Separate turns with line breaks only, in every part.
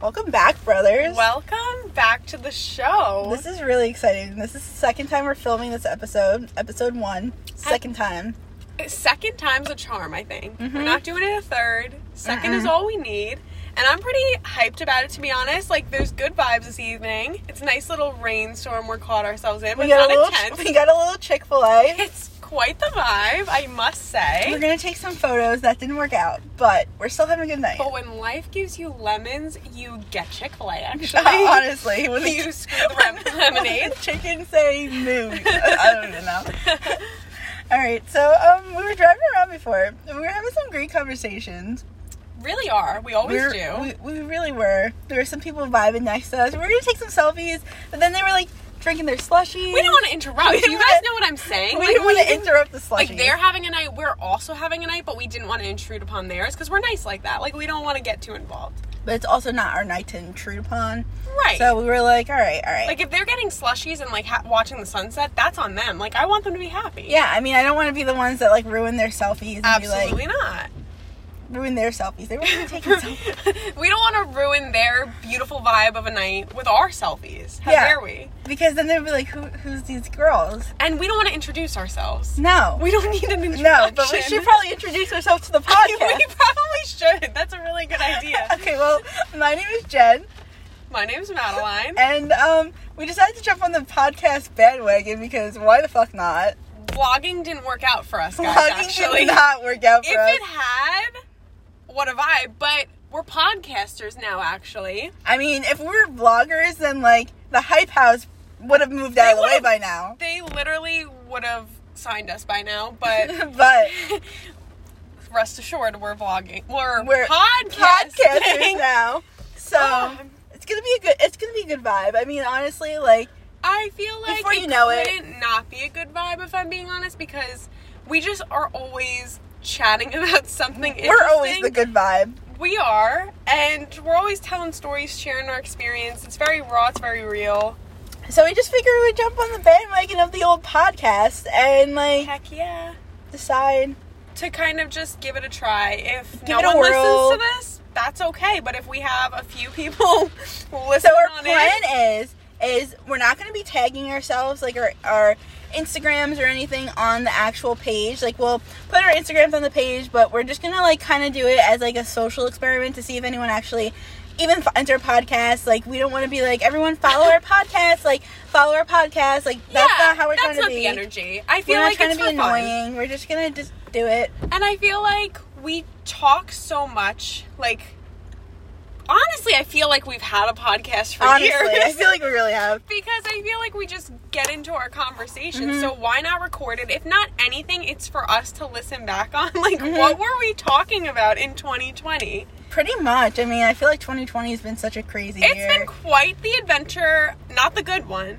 Welcome back, brothers.
Welcome back to the show.
This is really exciting. This is the second time we're filming this episode, episode one. Second time.
Second time's a charm, I think.
Mhm.
We're not doing it a third. 2nd is all we need. And I'm pretty hyped about it, to be honest. Like, there's good vibes this evening. It's a nice little rainstorm we're caught ourselves in.
We got
not
a little.
intense.
We got a little Chick Fil A.
It's quite the vibe, I must say.
We're gonna take some photos. That didn't work out, but we're still having a good night.
But when life gives you lemons, you get Chick fil A, actually.
Honestly, when the,
You screw the lemonade.
chicken say moo. I don't even know. All right, so um, we were driving around before. and We were having some great conversations.
really are. We always
We're-
do.
We, we really were. There were some people vibing next to us. We are gonna take some selfies, but then they were like drinking their slushies.
We don't want to interrupt.
We
You guys
wanna-
know what I'm saying?
We
Like,
didn't want to interrupt the slushies.
Like they're having a night, we're also having a night, but we didn't want to intrude upon theirs because we're nice like that. Like we don't want to get too involved.
but it's also not our night to intrude upon.
Right.
So we were like, all right, all right.
like if they're getting slushies and like ha- watching the sunset, that's on them. Like I want them to be happy.
yeah, I mean, I don't want to be the ones that like ruin their selfies and
Absolutely
be
not.
Ruin their selfies. They were even taking selfies
we don't want to ruin their beautiful vibe of a night with our selfies. How
Yeah.
dare we?
because then they'd be like, Who, who's these girls?
And we don't want to introduce ourselves.
No,
We don't need an introduction.
no, but we should probably introduce ourselves to the podcast.
we probably should. That's a really good idea.
okay, well, my name is Jen,
My name's Madeline.
and um, we decided to jump on the podcast bandwagon because why the fuck not?
Vlogging didn't work out for us guys.
Vlogging
actually,
did not work out for
if
us.
If it had, what a vibe. But we're podcasters now, actually.
I mean, if we were vloggers, then like the hype house would have moved out
They
of the way by now.
They literally would have signed us by now, but
but
rest assured, we're vlogging. We're,
we're
podcasting.
podcasters now, so it's gonna be a good. It's gonna be a good vibe. I mean, honestly, like
I feel like
Before
it
you know it-
not be a good vibe if I'm being honest, because we just are always chatting about something.
we're always the good vibe.
We are, and we're always telling stories, sharing our experience. It's very raw. It's very real.
So we just figured we would jump on the bandwagon of the old podcast and like
Heck yeah.
decide.
To kind of just give it a try. If
Give
no one
whirl.
listens to this, that's okay. But if we have a few people who listen
So our plan
in,
is is we're not going to be tagging ourselves like our our Instagrams or anything on the actual page. Like we'll put our Instagrams on the page, but we're just gonna like kind of do it as like a social experiment to see if anyone actually even finds our podcast. Like we don't want to be like everyone follow our podcast, like follow our podcast. Like that's
yeah,
not how we're trying to be.
That's not the energy. I
We're
feel
not
like
trying
it's
to be
for fun.
annoying. We're just gonna just do it.
And I feel like we talk so much. Like, honestly, I feel like we've had a podcast for
Honestly,
years.
I feel like we really have.
because I feel like we just get into our conversation.
Mhm.
So why not record it? If not anything, it's for us to listen back on. Like,
Mhm.
what were we talking about in 2020?
Pretty much. I mean, I feel like 2020 has been such a crazy
It's
year.
been quite the adventure. Not the good one,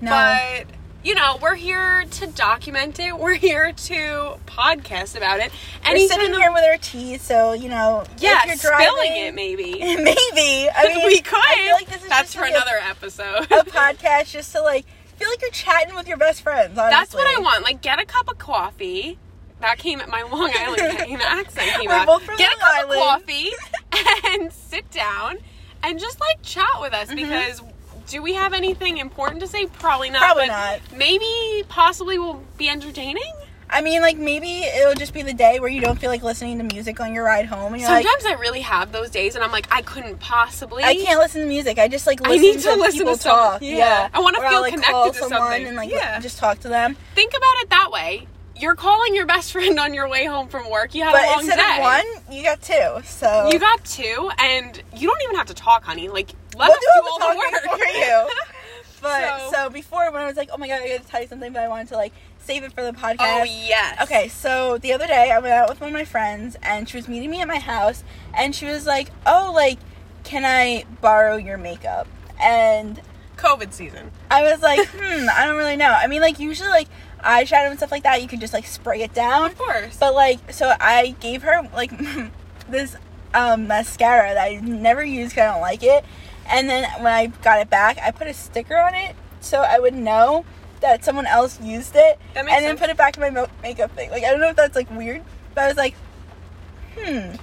no.
but. You know, we're here to document it. We're here to podcast about it. And
we're sitting here with our tea, so you know,
yeah,
if you're driving,
spilling it maybe.
maybe. I mean,
we could.
I feel like this is
That's
just
for
like a-
another episode.
a, podcast just to like feel like you're chatting with your best friends. Honestly.
That's what I want. Like, get a cup of coffee. That came at my Long Island accent came
We're
out. get a cup
Island.
of coffee and sit down and just like chat with us
Mm-hmm.
because do we have anything important to say? Probably not.
Probably
but
not.
Maybe, possibly, will be entertaining.
I mean, like maybe it'll just be the day where you don't feel like listening to music on your ride home, and you're
Sometimes
like,
I really have those days, and I'm like, I couldn't possibly.
I can't listen to music. I just like
I need to
to
listen
people
to
talk.
yeah. I wanna
Or I'll,
feel
like,
connected to
someone
something.
and like
Yeah.
just talk to them.
Think about it that way. You're calling your best friend on your way home from work. You had
But
a long
instead
day.
of one, you got two. So
You got two, and you don't even have to talk, honey. Like, let
We'll
us
do
do,
all
all
the
the work
for you. But
So-
so, before when I was like, oh my god, I gotta tell you something, but I wanted to like save it for the podcast.
oh yes.
Okay, so the other day I went out with one of my friends and she was meeting me at my house and she was like, "Oh, like can I borrow your makeup?" And
COVID season.
I was like, "Hmm, I don't really know." I mean, like usually like eyeshadow and stuff like that, you can just like spray it down.
Of course.
But like so I gave her like this um mascara that I never use cuz I don't like it. And then when I got it back, I put a sticker on it so I would know that someone else used it
That makes
and then put it back in my mo- makeup thing. Like I don't know if that's like weird, but I was like, hmm.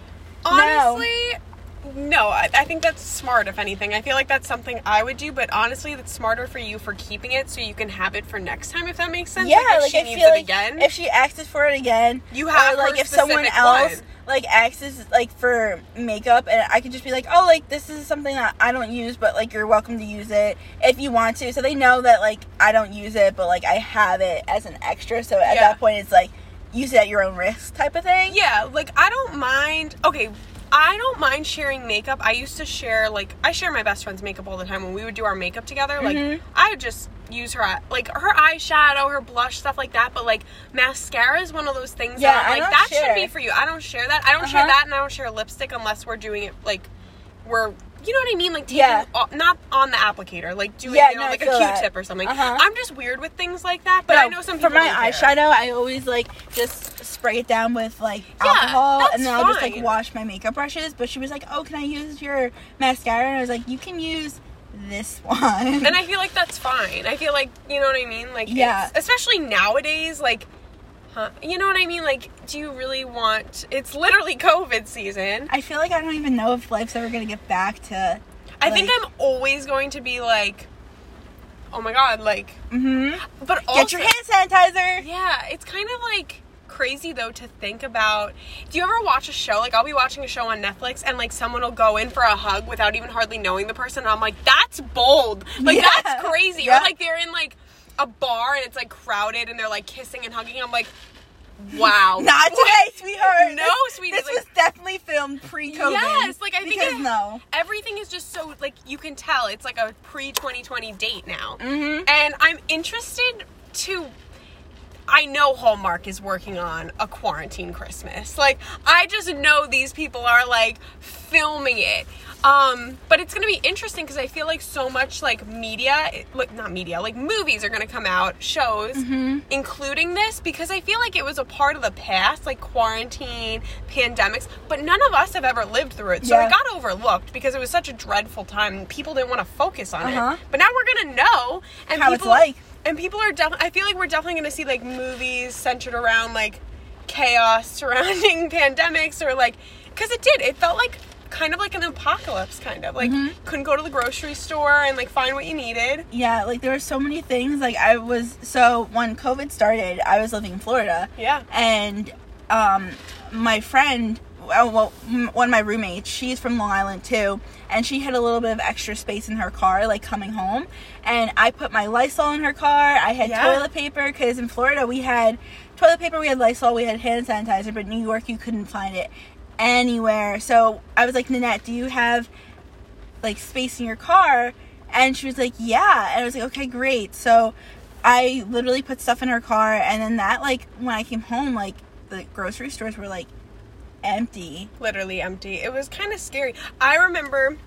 Honestly, No, I, I think that's smart. If anything, I feel like that's something I would do. But honestly, that's smarter for you for keeping it so you can have it for next time. If that makes sense.
Yeah,
if
like,
she
I
needs
feel
it
like
again.
if she asks for it again,
You have
or like if someone else
one.
like asks like for makeup, and I could just be like, oh, like this is something that I don't use, but like you're welcome to use it if you want to. So they know that like I don't use it, but like I have it as an extra. So at
Yeah.
that point, it's like use it at your own risk type of thing.
Yeah, like I don't mind. Okay, I don't mind sharing makeup. I used to share like I share my best friend's makeup all the time when we would do our makeup together. Like
Mhm.
I would just use her like her eyeshadow, her blush, stuff like that. But like mascara is one of those things
Yeah,
that
I
I'm like that should be for you. I don't share that. I don't share
Uh-huh.
that, and I don't share lipstick unless we're doing it like we're. You know what I mean? Like taking
Yeah.
not on the applicator, like doing
Yeah,
you know,
no,
like a
feel that.
Q-tip or something.
Uh-huh.
I'm just weird with things like that, but
No,
I know some
for my eyeshadow, I always like just spray it down with like
Yeah,
alcohol, and then I'll just like wash my makeup brushes. But she was like, "Oh, can I use your mascara?" And I was like, "You can use this one."
and I feel like that's fine. I feel like you know what I mean. Like
Yeah.
especially nowadays, like. Huh, you know what I mean? Like, do you really want? It's literally COVID season.
I feel like I don't even know if life's ever gonna get back to.
I think I'm always going to be like, oh my god, like.
Mm-hmm.
But also,
Get your hand sanitizer.
yeah, it's kind of like crazy though to think about. Do you ever watch a show? Like, I'll be watching a show on Netflix, and like someone will go in for a hug without even hardly knowing the person. And I'm like, that's bold. Like,
Yeah.
that's crazy.
Yeah.
Or like they're in like a bar and it's like crowded, and they're like kissing and hugging. I'm like, wow.
Not today, sweetheart.
No,
This-
sweetie,
This
like-
was definitely filmed pre-COVID.
Yes, like, I think it-
no.
everything is just so like you can tell it's like a pre 2020 date now.
Mhm.
And I'm interested to I know Hallmark is working on a quarantine Christmas. Like I just know these people are like filming it. Um, but it's gonna be interesting because I feel like so much like media, like not media, like movies are gonna come out, shows,
Mm-hmm.
including this because I feel like it was a part of the past, like quarantine, pandemics, but none of us have ever lived through it. So
Yeah.
it got overlooked because it was such a dreadful time. and People didn't want to focus on
Uh-huh.
it. But now we're gonna know, and
How it's
people,
like.
and people are definitely. I feel like we're definitely gonna see like movies centered around like chaos surrounding pandemics or like because it did. It felt like kind of like an apocalypse, kind of like
Mm-hmm.
couldn't go to the grocery store and like find what you needed.
Yeah, like there were so many things. Like I was so when COVID started, I was living in Florida.
Yeah.
and um, my friend, well, well, one of my roommates, she's from Long Island too, and she had a little bit of extra space in her car, like coming home. And I put my Lysol in her car. I had
Yeah.
toilet paper because in Florida we had toilet paper, we had Lysol, we had hand sanitizer, but in New York you couldn't find it anywhere. So I was like, Nanette, do you have like space in your car? And she was like, yeah. And I was like, okay, great. So I literally put stuff in her car, and then that like when I came home, like the grocery stores were like empty.
literally empty. It was kind of scary. I remember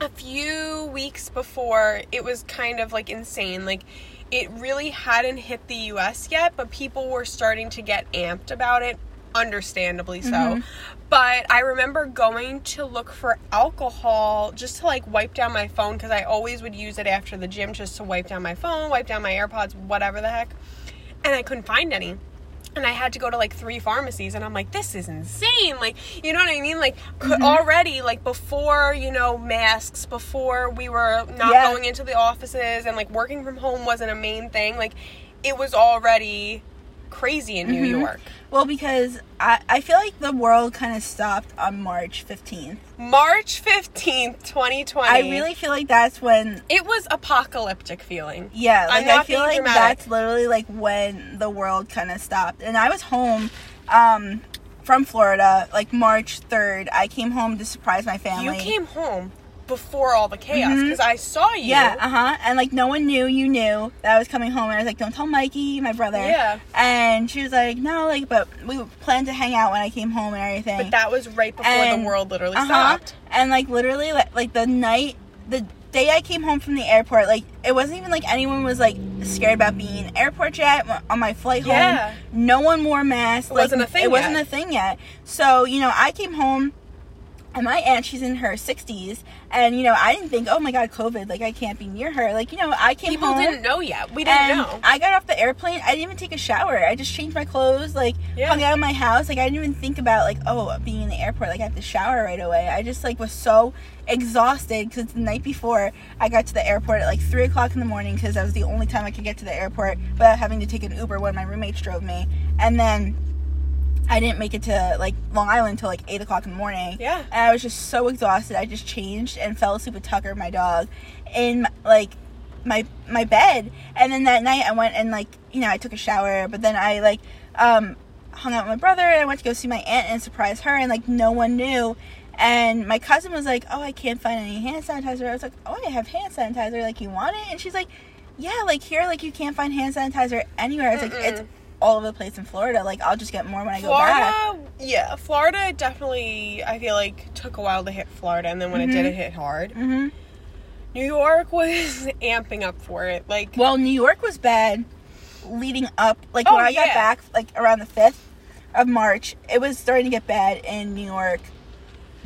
a few weeks before it was kind of like insane. Like it really hadn't hit the US yet, but people were starting to get amped about it, understandably so.
Mhm.
But I remember going to look for alcohol just to like wipe down my phone because I always would use it after the gym just to wipe down my phone, wipe down my AirPods, whatever the heck. And I couldn't find any and I had to go to like three pharmacies, and I'm like, this is insane. Like, you know what I mean? Like, could already, like, before, you know, masks, before we were not
Yeah.
going into the offices and like working from home wasn't a main thing, like, it was already crazy in New
Mhm.
York.
Well, because I, I feel like the world kind of stopped on March 15th.
March 15th, 2020.
I really feel like that's when,
It was apocalyptic feeling.
yeah, like I feel like
dramatic.
that's literally like when the world kind of stopped. And I was home um, from Florida, like March 3rd. I came home to surprise my family.
You came home before all the chaos because I saw you.
Yeah, uh huh. And like no one knew you knew that I was coming home, and I was like, "Don't tell Mikey, my brother."
Yeah.
And she was like, "No, like, but we planned to hang out when I came home and everything."
But that was right before
And-
the world literally
uh-huh.
stopped.
And like literally, like, like the night, the day I came home from the airport, like it wasn't even like anyone was like scared about being airport yet on my flight home. Yeah. No one wore masks.
It
like,
wasn't a thing
It wasn't a thing yet. So you know, I came home. And my aunt, she's in her 60s, and you know, I didn't think, oh my god, COVID, like I can't be near her. Like, you know, I came
People
home.
didn't know yet. We didn't know.
I got off the airplane. I didn't even take a shower. I just changed my clothes, like
Yeah.
hung out of my house. Like I didn't even think about like oh being in the airport. Like I have to shower right away. I just like was so exhausted because the night before I got to the airport at like three o'clock in the morning because that was the only time I could get to the airport without having to take an Uber when my roommates drove me. And then I didn't make it to like Long Island until like eight o'clock in the morning.
Yeah.
And I was just so exhausted. I just changed and fell asleep with Tucker, my dog, in like my my bed. And then that night I went and like you know I took a shower, but then I like um hung out with my brother and I went to go see my aunt and surprise her and like no one knew. And my cousin was like, "Oh, I can't find any hand sanitizer." I was like, "Oh, I have hand sanitizer. Like, you want it?" And she's like, "Yeah, like here, like you can't find hand sanitizer anywhere." It's like it's. All over the place in Florida. Like, I'll just get more when I go back.
Yeah, Florida definitely. I feel like took a while to hit Florida, and then when it did, it hit hard.
hmm
New York was amping up for it. Like,
Well, New York was bad leading up. Like
Oh,
when I got back, like around the fifth of March, it was starting to get bad in New York.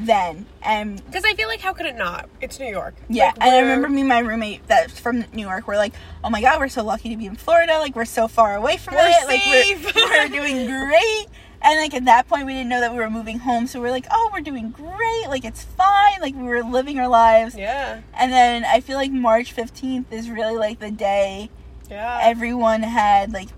Then um, and
because I feel like how could it not? It's New York.
yeah,
Like,
and I remember me and my roommate that's from New York. We're like, oh my god, we're so lucky to be in Florida. Like we're so far away from
We're
it. Like we're, we're doing great. And like at that point, we didn't know that we were moving home, so we're like, oh, we're doing great. Like it's fine. Like we were living our lives.
Yeah,
And then I feel like March fifteenth is really like the day
yeah.
everyone had like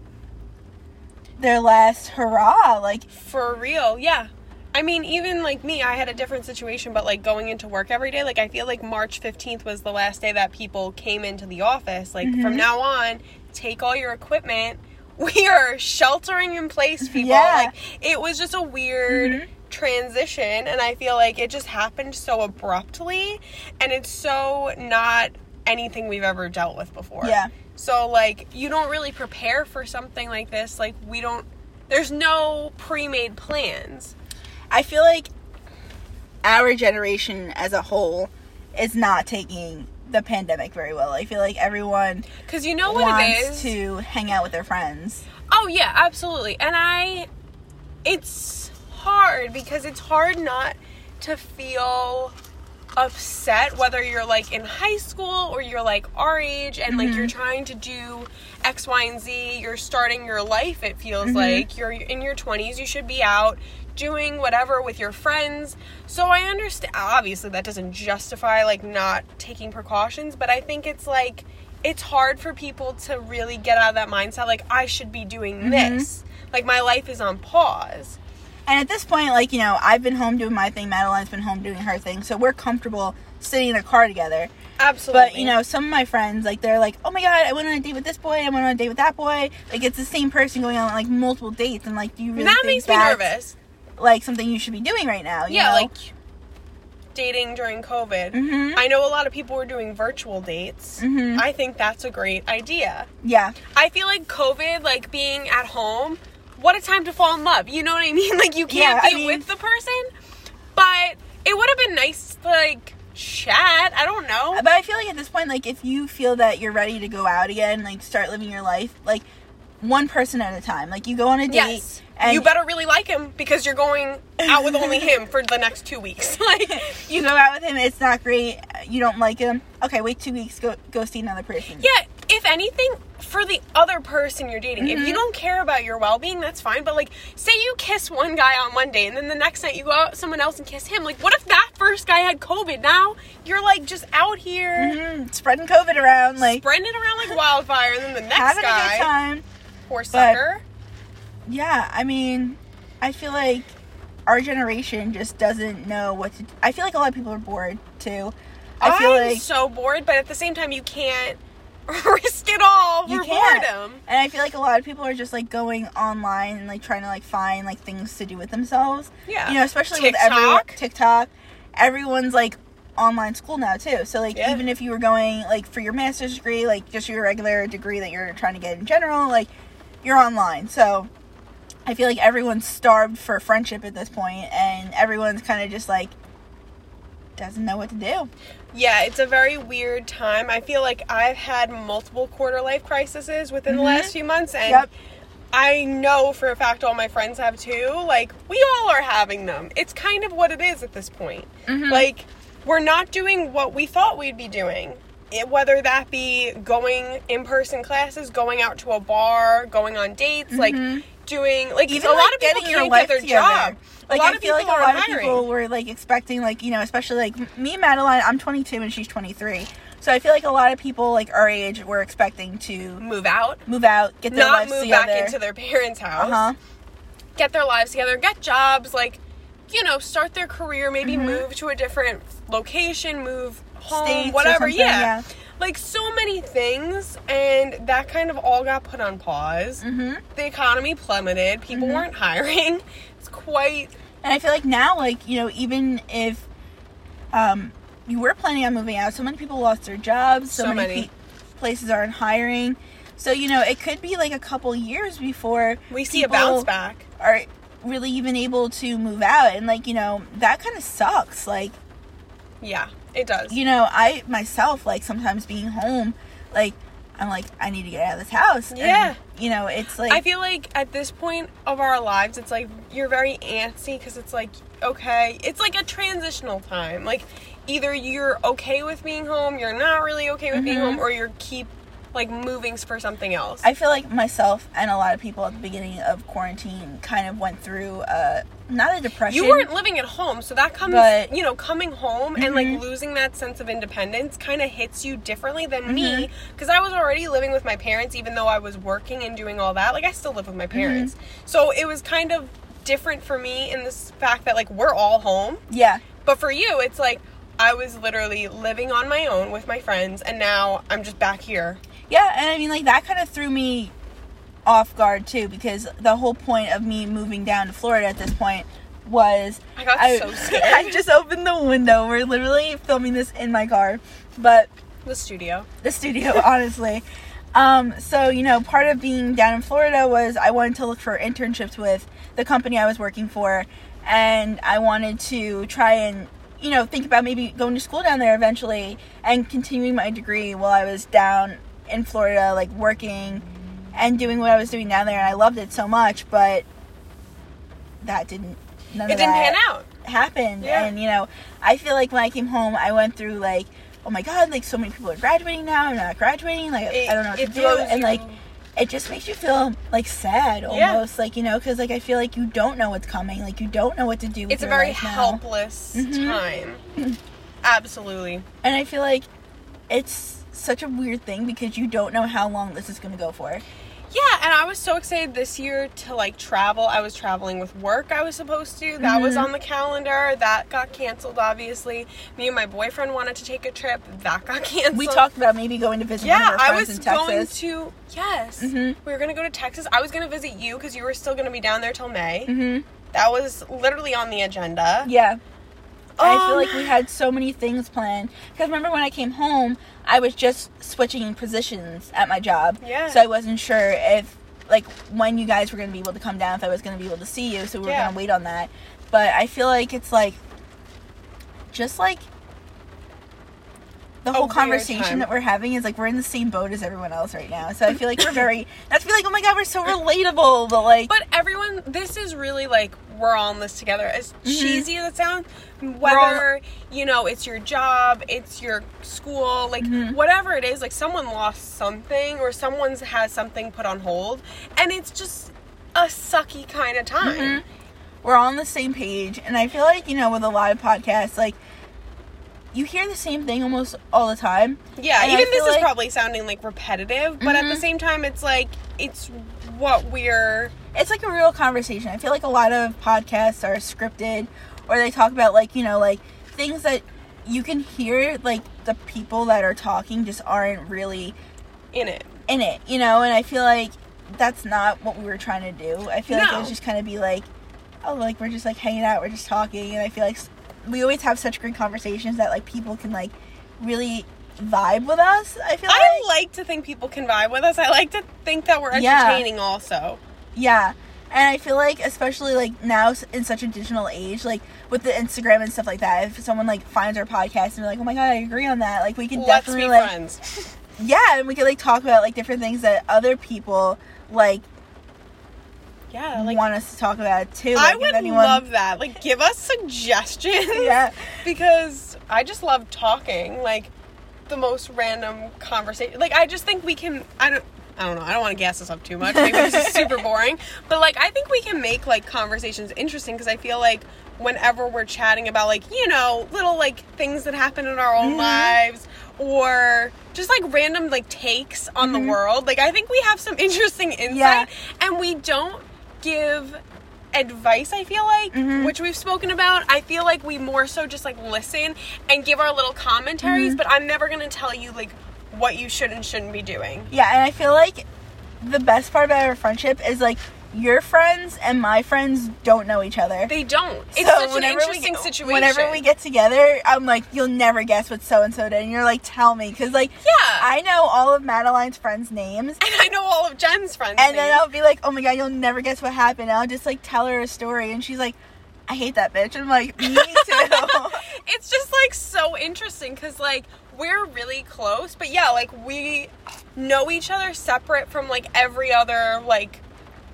their last hurrah. Like,
For real, yeah. I mean, even like me, I had a different situation, but like going into work every day, like I feel like March 15th was the last day that people came into the office. Like from
Mhm.
now on, take all your equipment. We are sheltering in place, people.
Yeah.
Like it was just a weird
Mhm.
transition, and I feel like it just happened so abruptly, and it's so not anything we've ever dealt with before.
yeah,
So like you don't really prepare for something like this. Like we don't there's no pre-made plans.
I feel like our generation as a whole is not taking the pandemic very well. I feel like everyone
Cuz you know what it is?
to hang out with their friends.
Oh yeah, absolutely. And I it's hard because it's hard not to feel upset whether you're like in high school or you're like our age and like
Mhm.
you're trying to do X, Y, and Z, you're starting your life, it feels
Mhm.
like. You're in your 20s, you should be out doing whatever with your friends. So I understand obviously that doesn't justify like not taking precautions, but I think it's like it's hard for people to really get out of that mindset like I should be doing
Mhm.
this. Like my life is on pause.
And at this point, like, you know, I've been home doing my thing, Madeline's been home doing her thing, so we're comfortable sitting in a car together.
Absolutely.
But you know, some of my friends, like they're like, "Oh my god, I went on a date with this boy. I went on a date with that boy." Like it's the same person going on like multiple dates, and like, do you really
that
think
makes me nervous.
Like something you should be doing right now? You
Yeah,
know?
like dating during COVID.
Mhm.
I know a lot of people were doing virtual dates.
Mhm.
I think that's a great idea.
yeah,
I feel like COVID, like being at home, what a time to fall in love. You know what I mean? Like you can't
Yeah, I
be
mean-
with the person, but it would have been nice to like chat. I don't know.
but I feel like at this point, like if you feel that you're ready to go out again, like start living your life, like one person at a time. Like you go on a date,
Yes.
and
you better really like him because you're going out with only him for the next two weeks. like
you go out with him. It's not great. You don't like him. Okay, wait two weeks. Go go see another person.
Yeah, if anything, for the other person you're dating, if
Mhm.
you don't care about your well being, that's fine. But like, say you kiss one guy on one day and then the next night you go out someone else and kiss him. Like, what if that first guy had COVID? Now you're like just out here
Mhm, spreading COVID around, like
spreading it around like wildfire, and then the next
having a good time.
poor sucker.
Yeah, I mean, I feel like our generation just doesn't know what to. I feel like a lot of people are bored too. I feel
I'm
like,
so bored, but at the same time, you can't risk it all
You can't.
boredom.
and I feel like a lot of people are just like going online and like trying to like find like things to do with themselves.
Yeah,
You know, especially with everyone
TikTok.
TikTok, everyone's like online school now too. So like
Yeah.
even if you were going like for your master's degree, like just your regular degree that you're trying to get in general, like you're online. So I feel like everyone's starved for friendship at this point and everyone's kind of just like doesn't know what to do.
Yeah, it's a very weird time. I feel like I've had multiple quarter life crises within the
Mhm.
last few months, and
Yep.
I know for a fact all my friends have too. Like, we all are having them. It's kind of what it is at this point.
Mhm.
Like, we're not doing what we thought we'd be doing. It, whether that be going in person classes, going out to a bar, going on dates, like doing like
Mm-hmm. even
a
like,
lot of people
getting your
can't
life
get their
together.
job.
Like
a lot
I
of
feel
people
like a lot of people were like expecting like you know especially like me and Madeline I'm 22 and she's 23 so I feel like a lot of people like our age were expecting to
move out,
move out get their
not
lives
move
together
back into their parents' house.
uh huh
get their lives together, get jobs, like, you know, start their career, maybe move to a different location, move home,
States
whatever. Yeah.
yeah.
Like so many things, and that kind of all got put on pause.
Mhm.
The economy plummeted, people
Mm-hmm.
weren't hiring. It's quite.
and I feel like now like you know even if um you were planning on moving out so many people lost their jobs so,
So
many,
many.
pe- places aren't hiring so you know it could be like a couple years before
We see a bounce back.
are really even able to move out and like you know that kind of sucks like
Yeah, it does.
you know i myself like sometimes being home like i'm like i need to get out of this house And,
Yeah.
you know it's like
I feel like at this point of our lives, it's like you're very antsy because it's like, okay, it's like a transitional time. Like, either you're okay with being home, you're not really okay with being
Mhm.
home, or you're keep like moving for something else.
I feel like myself and a lot of people at the beginning of quarantine kind of went through uh not a depression.
you weren't living at home, so that comes,
But-
you know, coming home and like
Mhm.
losing that sense of independence kind of hits you differently than
Mm-hmm.
me because I was already living with my parents, even though I was working and doing all that. Like, I still live with my
Mm-hmm.
parents, so it was kind of different for me in this fact that like we're all home,
Yeah.
but for you, it's like I was literally living on my own with my friends, and now I'm just back here.
Yeah, and I mean like that kind of threw me off guard too because the whole point of me moving down to Florida at this point was
I got so scared.
I just opened the window. We're literally filming this in my car, but
The studio.
the studio, honestly. Um, so you know, part of being down in Florida was I wanted to look for internships with the company I was working for, and I wanted to try and you know think about maybe going to school down there eventually and continuing my degree while I was down in Florida, like working and doing what I was doing down there, and I loved it so much, but that didn't. None
It didn't pan out.
happened
Yeah.
and you know i feel like when i came home i went through like oh my god like so many people are graduating now i'm not graduating like
It-
i don't know what to do and
you-
like it just makes you feel like sad
Yeah.
almost like you know because like i feel like you don't know what's coming like you don't know what to do with
It's a very helpless
Mhm.
time. Absolutely.
and i feel like it's such a weird thing because you don't know how long this is going to go for
Yeah, and I was so excited this year to like travel. I was traveling with work I was supposed to. That was
Mhm.
on the calendar. That got canceled obviously. Me and my boyfriend wanted to take a trip. That got canceled.
we talked about maybe going to visit
Yeah, I was
in
going to Yes.
Mhm.
We were going to go to Texas. I was going to visit you cuz you were still going to be down there till May.
hmm
That was literally on the agenda.
yeah I feel
Um,
like we had so many things planned. Because remember when I came home, I was just switching positions at my job.
Yeah.
So I wasn't sure if, like, when you guys were going to be able to come down, if I was going to be able to see you. So we were
Yeah.
going to wait on that. But I feel like it's like, just like the whole conversation that we're having is like we're in the same boat as everyone else right now. So I feel like we're very, I feel like, oh my god, we're so relatable. But like,
But everyone, this is really like we're all in this together. As
Mhm.
cheesy as it sounds,
all-
whether you know it's your job, it's your school, like
Mhm.
whatever it is, like someone lost something or someone's has something put on hold, and it's just a sucky kind of time.
Mhm. we're all on the same page and i feel like you know with a lot of podcasts like you hear the same thing almost all the time
Yeah, even this
feel
is probably sounding like repetitive, but at the
Mhm.
same time, it's like it's what we're.
it's like a real conversation i feel like a lot of podcasts are scripted or they talk about like you know like things that you can hear like the people that are talking just aren't really
In it.
in it you know and i feel like that's not what we were trying to do i feel like it was just kind of be like oh like we're just like hanging out we're just talking and i feel like we always have such great conversations that like people can like really vibe with us i feel like
I
like
like to think people can vibe with us. I like to think that we're
Yeah.
entertaining also.
yeah and i feel like especially like now in such a digital age like with the instagram and stuff like that if someone like finds our podcast and they're like oh my god i agree on that like we can
Let's
definitely
be
like
friends.
yeah and we could like talk about like different things that other people like
Yeah, like
want us to talk about it too.
I
Like, if
would
anyone-
love that. Like, give us suggestions.
Yeah.
Because I just love talking. Like, the most random conversation. Like, I just think we can. I don't. I don't know. I don't want to gas this up too much. Maybe this is super boring. But like, I think we can make like conversations interesting because I feel like whenever we're chatting about like you know little like things that happen in our own mm-hmm. lives or just like random like takes on the mm-hmm. world, like I think we have some interesting insight,
Yeah.
and we don't give advice i feel like
Mm-hmm.
which we've spoken about i feel like we more so just like listen and give our little commentaries
Mm-hmm.
but i'm never gonna tell you like what you should and shouldn't be doing
Yeah, and I feel like the best part about our friendship is like your friends and my friends don't know each other.
they don't it's
So
such an interesting
get-
situation
Whenever we get together, I'm like, you'll never guess what so and so did. And you're like, tell me, because like,
Yeah.
I know all of Madeline's friends' names,
and i know all of jen's friends
and then. I'll be like, oh my god, you'll never guess what happened. And I'll just like tell her a story, and she's like, I hate that bitch. I'm like, me too.
it's just like so interesting because like we're really close but yeah like we know each other separate from like every other like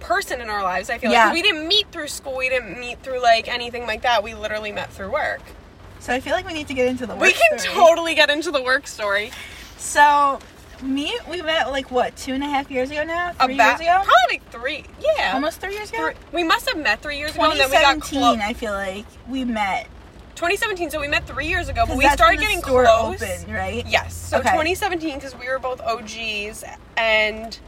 person in our lives i feel
Yeah.
like we didn't meet through school we didn't meet through like anything like that we literally met through work
so I feel like we need to get into the work
we can
story.
totally get into the work story
So, me, we met like what two and a half years ago now, three
about
years ago,
probably like three yeah
almost three years ago.
Three- we must have met three years ago and then we got
2017,
close
I feel like we met.
2017 so we met three years ago but we started getting close
opened, right?
Yes. So
Okay.
2017 because we were both OGs and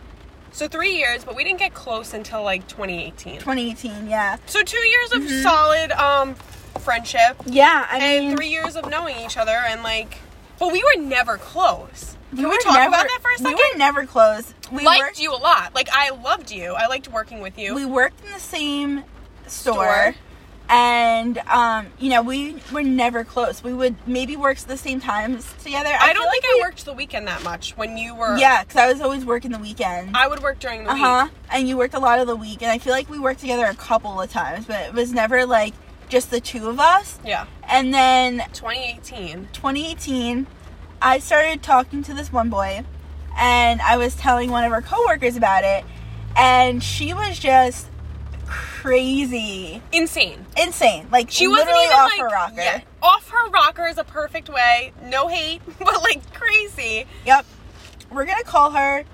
so three years, but we didn't get close until like 2018.
2018, yeah.
So two years of solid um friendship
Yeah, I
and
mean,
three years of knowing each other and like, but we were never close. Can we,
were
talk
never-
about that for a second?
We were never close. We
liked
worked,
you a lot. Like I loved you. I liked working with you.
we worked in the same store,
Store.
And um, you know, we were never close. We would maybe work the same times together.
I, don't think
like
I
we-
worked the weekend that much when you were.
Yeah, because I was always working the weekend.
I would work during the
Uh
week.
And you worked a lot of the week, and I feel like we worked together a couple of times, but it was never like just the two of us.
Yeah.
And then
2018.
2018, I started talking to this one boy, and I was telling one of our coworkers about it, and she was just crazy,
Insane.
insane. Like
She wasn't
literally
even
off
like
her rocker.
Yeah, off her rocker is a perfect way. No hate, but like crazy.
Yep. We're gonna call her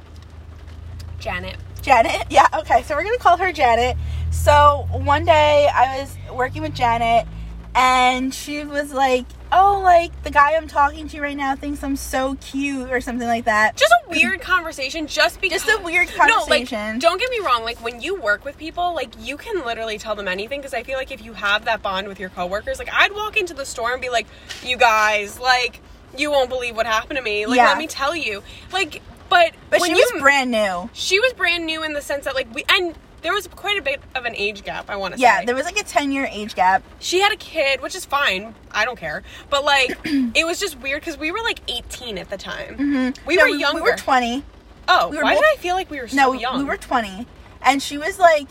Janet.
Janet. Yeah, okay. So we're to call her Janet. So one day I was working with Janet and she was like, "Oh, like the guy I'm talking to right now thinks I'm so cute or something like that."
Just a weird conversation. Just because.
Just a weird
No,
conversation.
like don't get me wrong. Like when you work with people, like you can literally tell them anything. Because I feel like if you have that bond with your coworkers, like I'd walk into the store and be like, "You guys, like, you won't believe what happened to me. Like,
Yeah.
let me tell you." Like, but
but
when
she was brand new.
she was brand new in the sense that like we and there was quite a bit of an age gap. I want to say.
Yeah,
say.
there was like a 10 year age gap.
she had a kid, which is fine. I don't care. But like, it was just weird because we were like 18 at the time. Mm-hmm. We
No,
were younger.
We were 20.
oh,
we were
why
both-
did I feel like we were so
no,
young?
we were 20. And she was like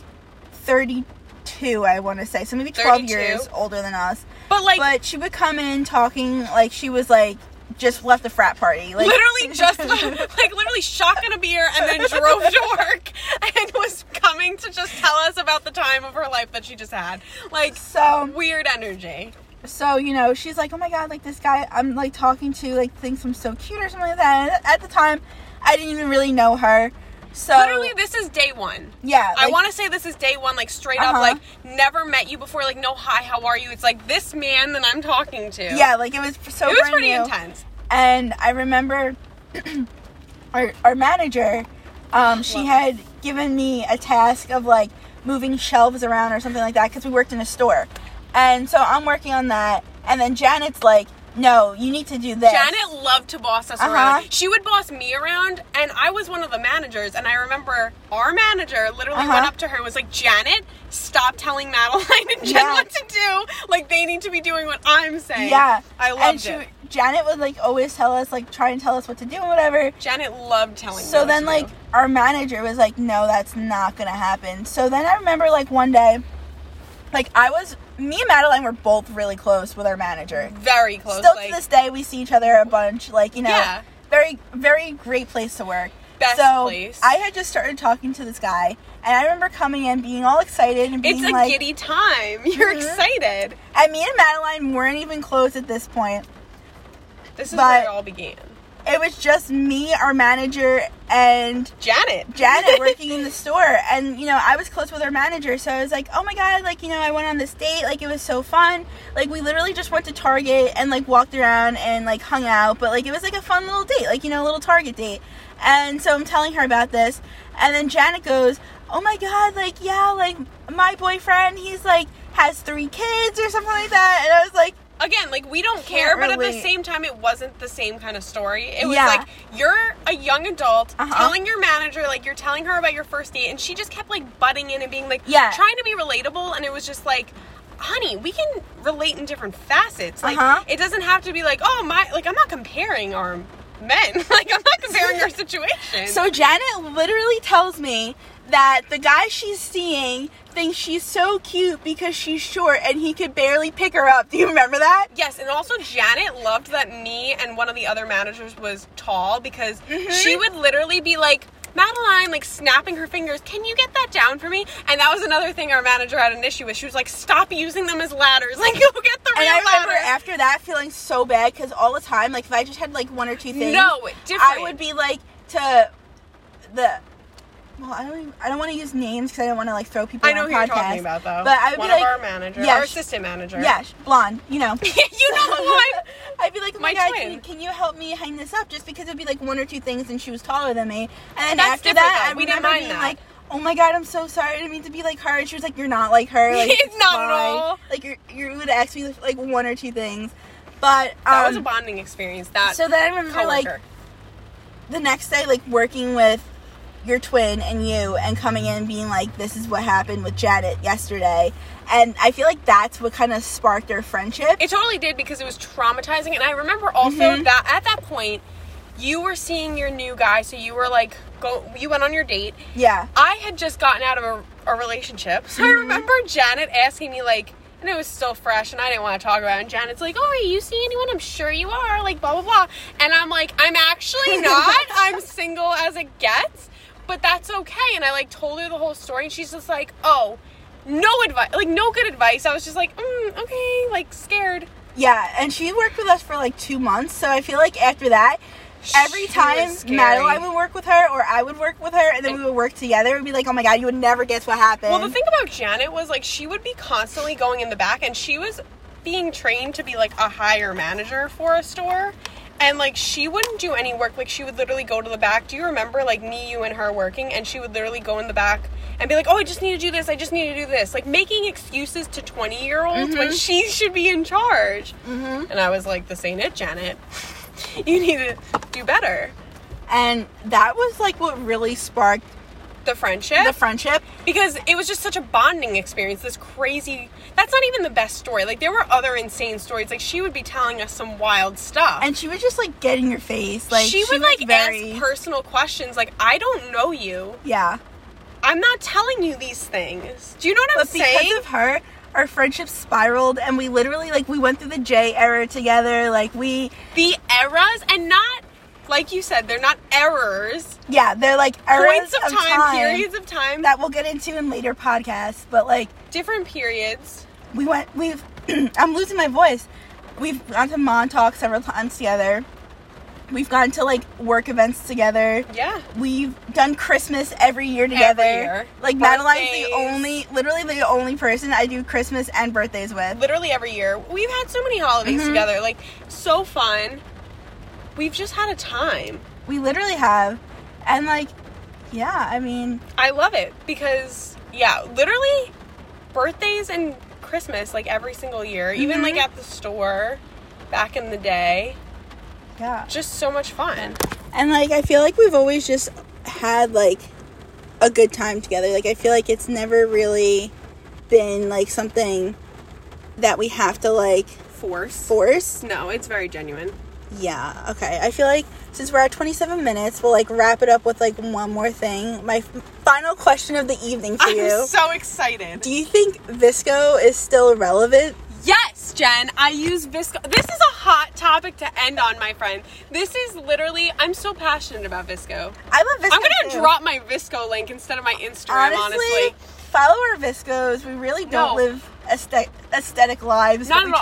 32, I want to say. So maybe 12
32.
years older than us.
but like,
but she would come in talking like she was like just left the frat party. Like
literally just like literally shotgun a beer and then drove to work and was coming to just tell us about the time of her life that she just had. Like,
So
weird energy.
so you know she's like oh my god like this guy i'm like talking to like thinks i'm so cute or something like that and at the time i didn't even really know her so
Literally, this is day one.
yeah
I want to say this is day one, like straight
Uh-huh.
up, like never met you before, like no hi, how are you? It's like this man that I'm talking to.
yeah like it was so
it was pretty
new.
intense.
and i remember our, our manager um, she
Love
had given me a task of like moving shelves around or something like that because we worked in a store and so i'm working on that and then janet's like no you need to do this
Janet loved to boss us
Uh-huh.
around. She would boss me around, and I was one of the managers. And I remember our manager literally
Uh-huh.
went up to her and was like, "Janet, stop telling Madeline and Jen
Yeah.
what to do. Like they need to be doing what I'm saying."
yeah
I
and
loved
she,
it.
janet would like always tell us like try and tell us what to do and whatever
Janet loved telling.
so then
to
like
do.
our manager was like no that's not gonna happen so then i remember like one day like i was me and madeline were both really close with our manager
very close.
still
like,
to this day we see each other a bunch like you know
Yeah.
very very great place to work
Best
so
place.
I had just started talking to this guy, and I remember coming in being all excited and being
it's a
like,
giddy time. You're
Mhm.
excited.
and me and Madeline weren't even close at this point.
This is
But-
where it all began.
It was just me, our manager, and
Janet.
Janet working in the store. And, you know, I was close with our manager. So I was like, oh my God, like, you know, I went on this date. Like, it was so fun. Like, we literally just went to Target and, like, walked around and, like, hung out. But, like, it was, like, a fun little date. Like, you know, a little Target date. And so I'm telling her about this. And then Janet goes, oh my God, like, yeah, like, my boyfriend, he's, like, has three kids or something like that. And I was like,
Again, like we don't care, but at the same time, it wasn't the same kind of story. It was
Yeah.
like you're a young adult
Uh-huh.
telling your manager, like you're telling her about your first date, and she just kept like butting in and being like,
Yeah.
trying to be relatable, and it was just like. Honey, we can relate in different facets. Like
Uh-huh.
it doesn't have to be like, oh my like I'm not comparing our men. like I'm not comparing our situation.
So Janet literally tells me that the guy she's seeing thinks she's so cute because she's short and he could barely pick her up. Do you remember that?
Yes, and also Janet loved that me and one of the other managers was tall because
Mhm.
she would literally be like, Madeline, like snapping her fingers, can you get that down for me? And that was another thing our manager had an issue with. She was like, stop using them as ladders. Like, go get the real
And I remember
ladder.
after that feeling so bad because all the time, like if I just had like one or two things,
No, different.
I would be like to the. Well, I don't. Even, I don't want to use names because I don't want to like throw people.
I know
on
who
our
you're talking about, though.
But I would
one
be like,
of our manager,
yeah,
our assistant manager.
yeah, blonde. You know.
you know the one.
I'd be like, oh my,
My
god, can you, can you help me hang this up? Just because it'd be like one or two things, and she was taller than me. And then
That's
after that,
though.
I
We didn't
remember being
that.
like, oh my god, I'm so sorry. I didn't mean to be like her. And she was like, you're not like her. Like
It's not at all.
Like you're you would ask me like one or two things, but um,
That was a bonding experience. That
so then I remember like the next day, like working with your twin and you, and coming in being like, this is what happened with Janet yesterday. And I feel like that's what kind of sparked our friendship.
It totally did because it was traumatizing. And I remember also
Mhm.
that at that point, you were seeing your new guy, so you were like, go. You went on your date.
yeah.
I had just gotten out of a, a relationship, so I
Mhm.
remember Janet asking me like, and it was still fresh, and I didn't want to talk about it. And Janet's like, "Oh, are you seeing anyone? I'm sure you are." Like blah blah blah, and I'm like, "I'm actually not. I'm single as it gets." But that's okay. And I like told her the whole story, and she's just like, "Oh." No advice, like no good advice. I was just like, mm, okay, like scared.
Yeah, and she worked with us for like two months, so I feel like after that, every
She
time. Madeline would work with her or I would work with her, and then we would work together, it would be like, oh my god, you would never guess what happened.
Well, the thing about Janet was like she would be constantly going in the back, and she was being trained to be like a higher manager for a store. And like she wouldn't do any work. Like she would literally go to the back. Do you remember like me, you, and her working? And she would literally go in the back and be like, "Oh, I just need to do this. I just need to do this." Like making excuses to twenty year olds when
Mhm.
she should be in charge.
Mhm.
And I was like, "This ain't it, Janet. you need to do better."
and that was like what really sparked
The friendship.
the friendship.
because it was just such a bonding experience this crazy that's not even the best story. Like there were other insane stories. Like she would be telling us some wild stuff.
And she would just like get in your face, like
she would like
very,
ask personal questions. Like i don't know you.
Yeah.
i'm not telling you these things. Do you know what i'm
But because
saying?
of her, our friendship spiraled, and we literally like we went through the J era together. Like we,
the eras? And not like you said they're not errors.
Yeah, they're like eras
points of, time, periods of time.
that we'll get into in later podcasts. But like
different periods
we went we've I'm losing my voice. We've gone to Montauk several times together. We've gone to like work events together.
yeah
We've done Christmas every year together.
year.
Like Madeline's the only literally the only person I do Christmas and birthdays with.
literally every year. We've had so many holidays
Mhm.
together, like so fun. We've just had a time.
We literally have. And like yeah, I mean
I love it because yeah, literally birthdays and Christmas like every single year, even
Mhm.
like at the store back in the day.
yeah.
Just so much fun.
And like I feel like we've always just had like a good time together. Like I feel like it's never really been like something that we have to like
Force.
force.
No, it's very genuine.
Yeah, okay. I feel like since we're at 27 minutes, we'll like wrap it up with like one more thing. My f- final question of the evening for you.
I'm so excited.
Do you think VSCO is still relevant?
yes. Jen, I use VSCO. This is a hot topic to end on, my friend. This is literally, I'm so passionate about VSCO.
I love VSCO.
I'm gonna
too.
drop my VSCO link instead of my Instagram,
honestly,
honestly.
follow our VSCOs. We really don't
No.
live aesthetic, aesthetic lives,
Not
but we
at all.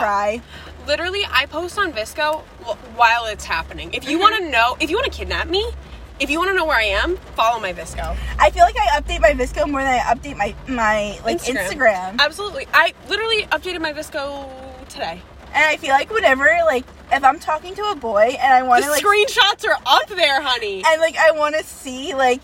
Literally, I post on VSCO wh- while it's happening. If you want to mm-hmm. know, if you want to kidnap me, if you want to know where I am, follow my VSCO.
I feel like I update my VSCO more than I update my my like Instagram.
Absolutely. I literally updated my VSCO today.
And I feel like whenever like if I'm talking to a boy and I want to like
screenshots are up there, honey.
and like I want to see like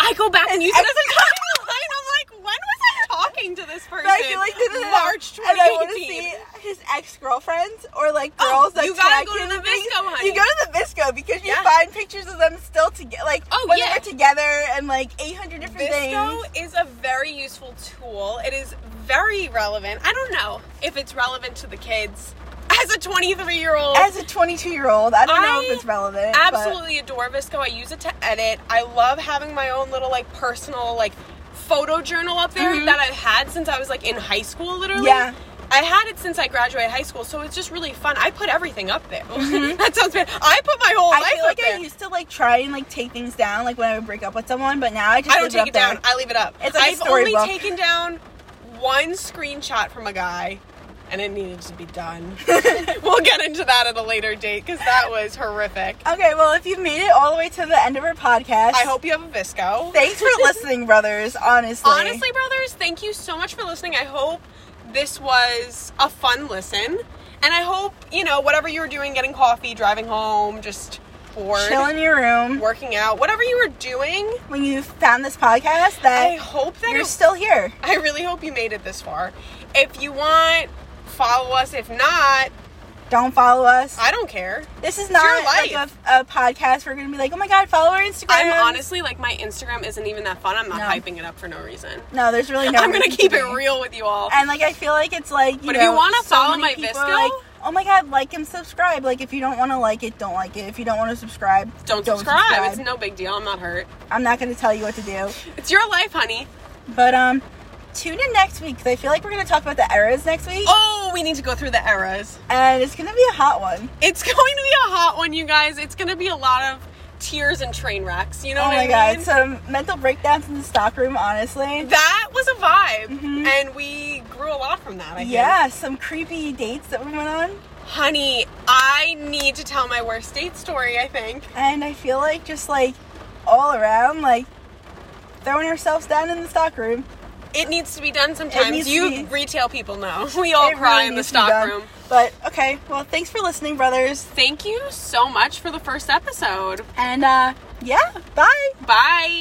I go back and use it as a timeline. I'm like, when was I talking to this person?
I feel like no, no.
March
and I want to see his ex girlfriends or like
Oh,
girls that
you gotta go to the. VSCO, honey.
You go to the VSCO because you
Yeah.
find pictures of them still together, like
Oh,
when
yeah.
they were together and like 800 different
VSCO
things.
is a very useful tool. It is very relevant. I don't know if it's relevant to the kids. As a 23 year old,
As a 22 year old, I don't know if it's relevant. but-
absolutely adore VSCO. I use it to edit. I love having my own little like personal like photo journal up there
Mhm.
that I've had since I was like in high school, literally.
Yeah.
I had it since I graduated high school, so it's just really fun. I put everything up there. that sounds bad. I put my whole
Mm-hmm. I
life
feel
up
like
there.
I used to like try and like take things down, like when I would break up with someone, but now I just
I don't
leave
take
it
it down.
there.
I leave it up.
It's like
I've only taken down one screenshot from a guy, and it needed to be done. we'll get into that at a later date because that was horrific.
Okay, well, if you've made it all the way to the end of our podcast,
I hope you have a VSCO.
Thanks for listening, brothers. Honestly,
Honestly, brothers, thank you so much for listening. I hope this was a fun listen. And I hope, you know, whatever you were doing, getting coffee, driving home, just bored,
chill in your room
working out, whatever you were doing,
when you found this podcast. That I
hope that
you're
it
still here.
I really hope you made it this far. If you want, follow us. If not,
Don't follow us.
I don't care.
this is not like a, a podcast. We're gonna be like, oh my god, follow our Instagram.
I'm honestly like my Instagram isn't even that fun. I'm not
No.
hyping it up for no reason.
no, there's really no.
I'm gonna keep
to
it real with you all.
And like I feel like it's like you
But
know,
if you wanna
so
follow my VSCO-
like, oh my god, like and subscribe. Like if you don't want to like it, don't like it. If you don't want to subscribe,
Don't, subscribe. It's no big deal. I'm not hurt.
I'm not gonna tell you what to do.
It's your life, honey.
But um, tune in next week because I feel like we're gonna talk about the eras next week,
Oh, we need to go through the eras.
and it's gonna be a hot one.
It's going to be a hot one, you guys. It's going to be a lot of tears and train wrecks. You know
Oh
what
my
I
god, some mental breakdowns in the stockroom. Honestly,
that was a vibe,
Mhm.
and we grew a lot from that. I think.
yeah, some creepy dates that we went on,
honey, I need to tell my worst date story. I think.
and I feel like just like all around, like throwing ourselves down in the stockroom.
It needs to be done sometimes. You
be-
retail people know. We all cry
really
in the
needs to be done.
stockroom.
But okay, well, thanks for listening, brothers,
Thank you so much for the first episode.
and uh, yeah, bye.
Bye.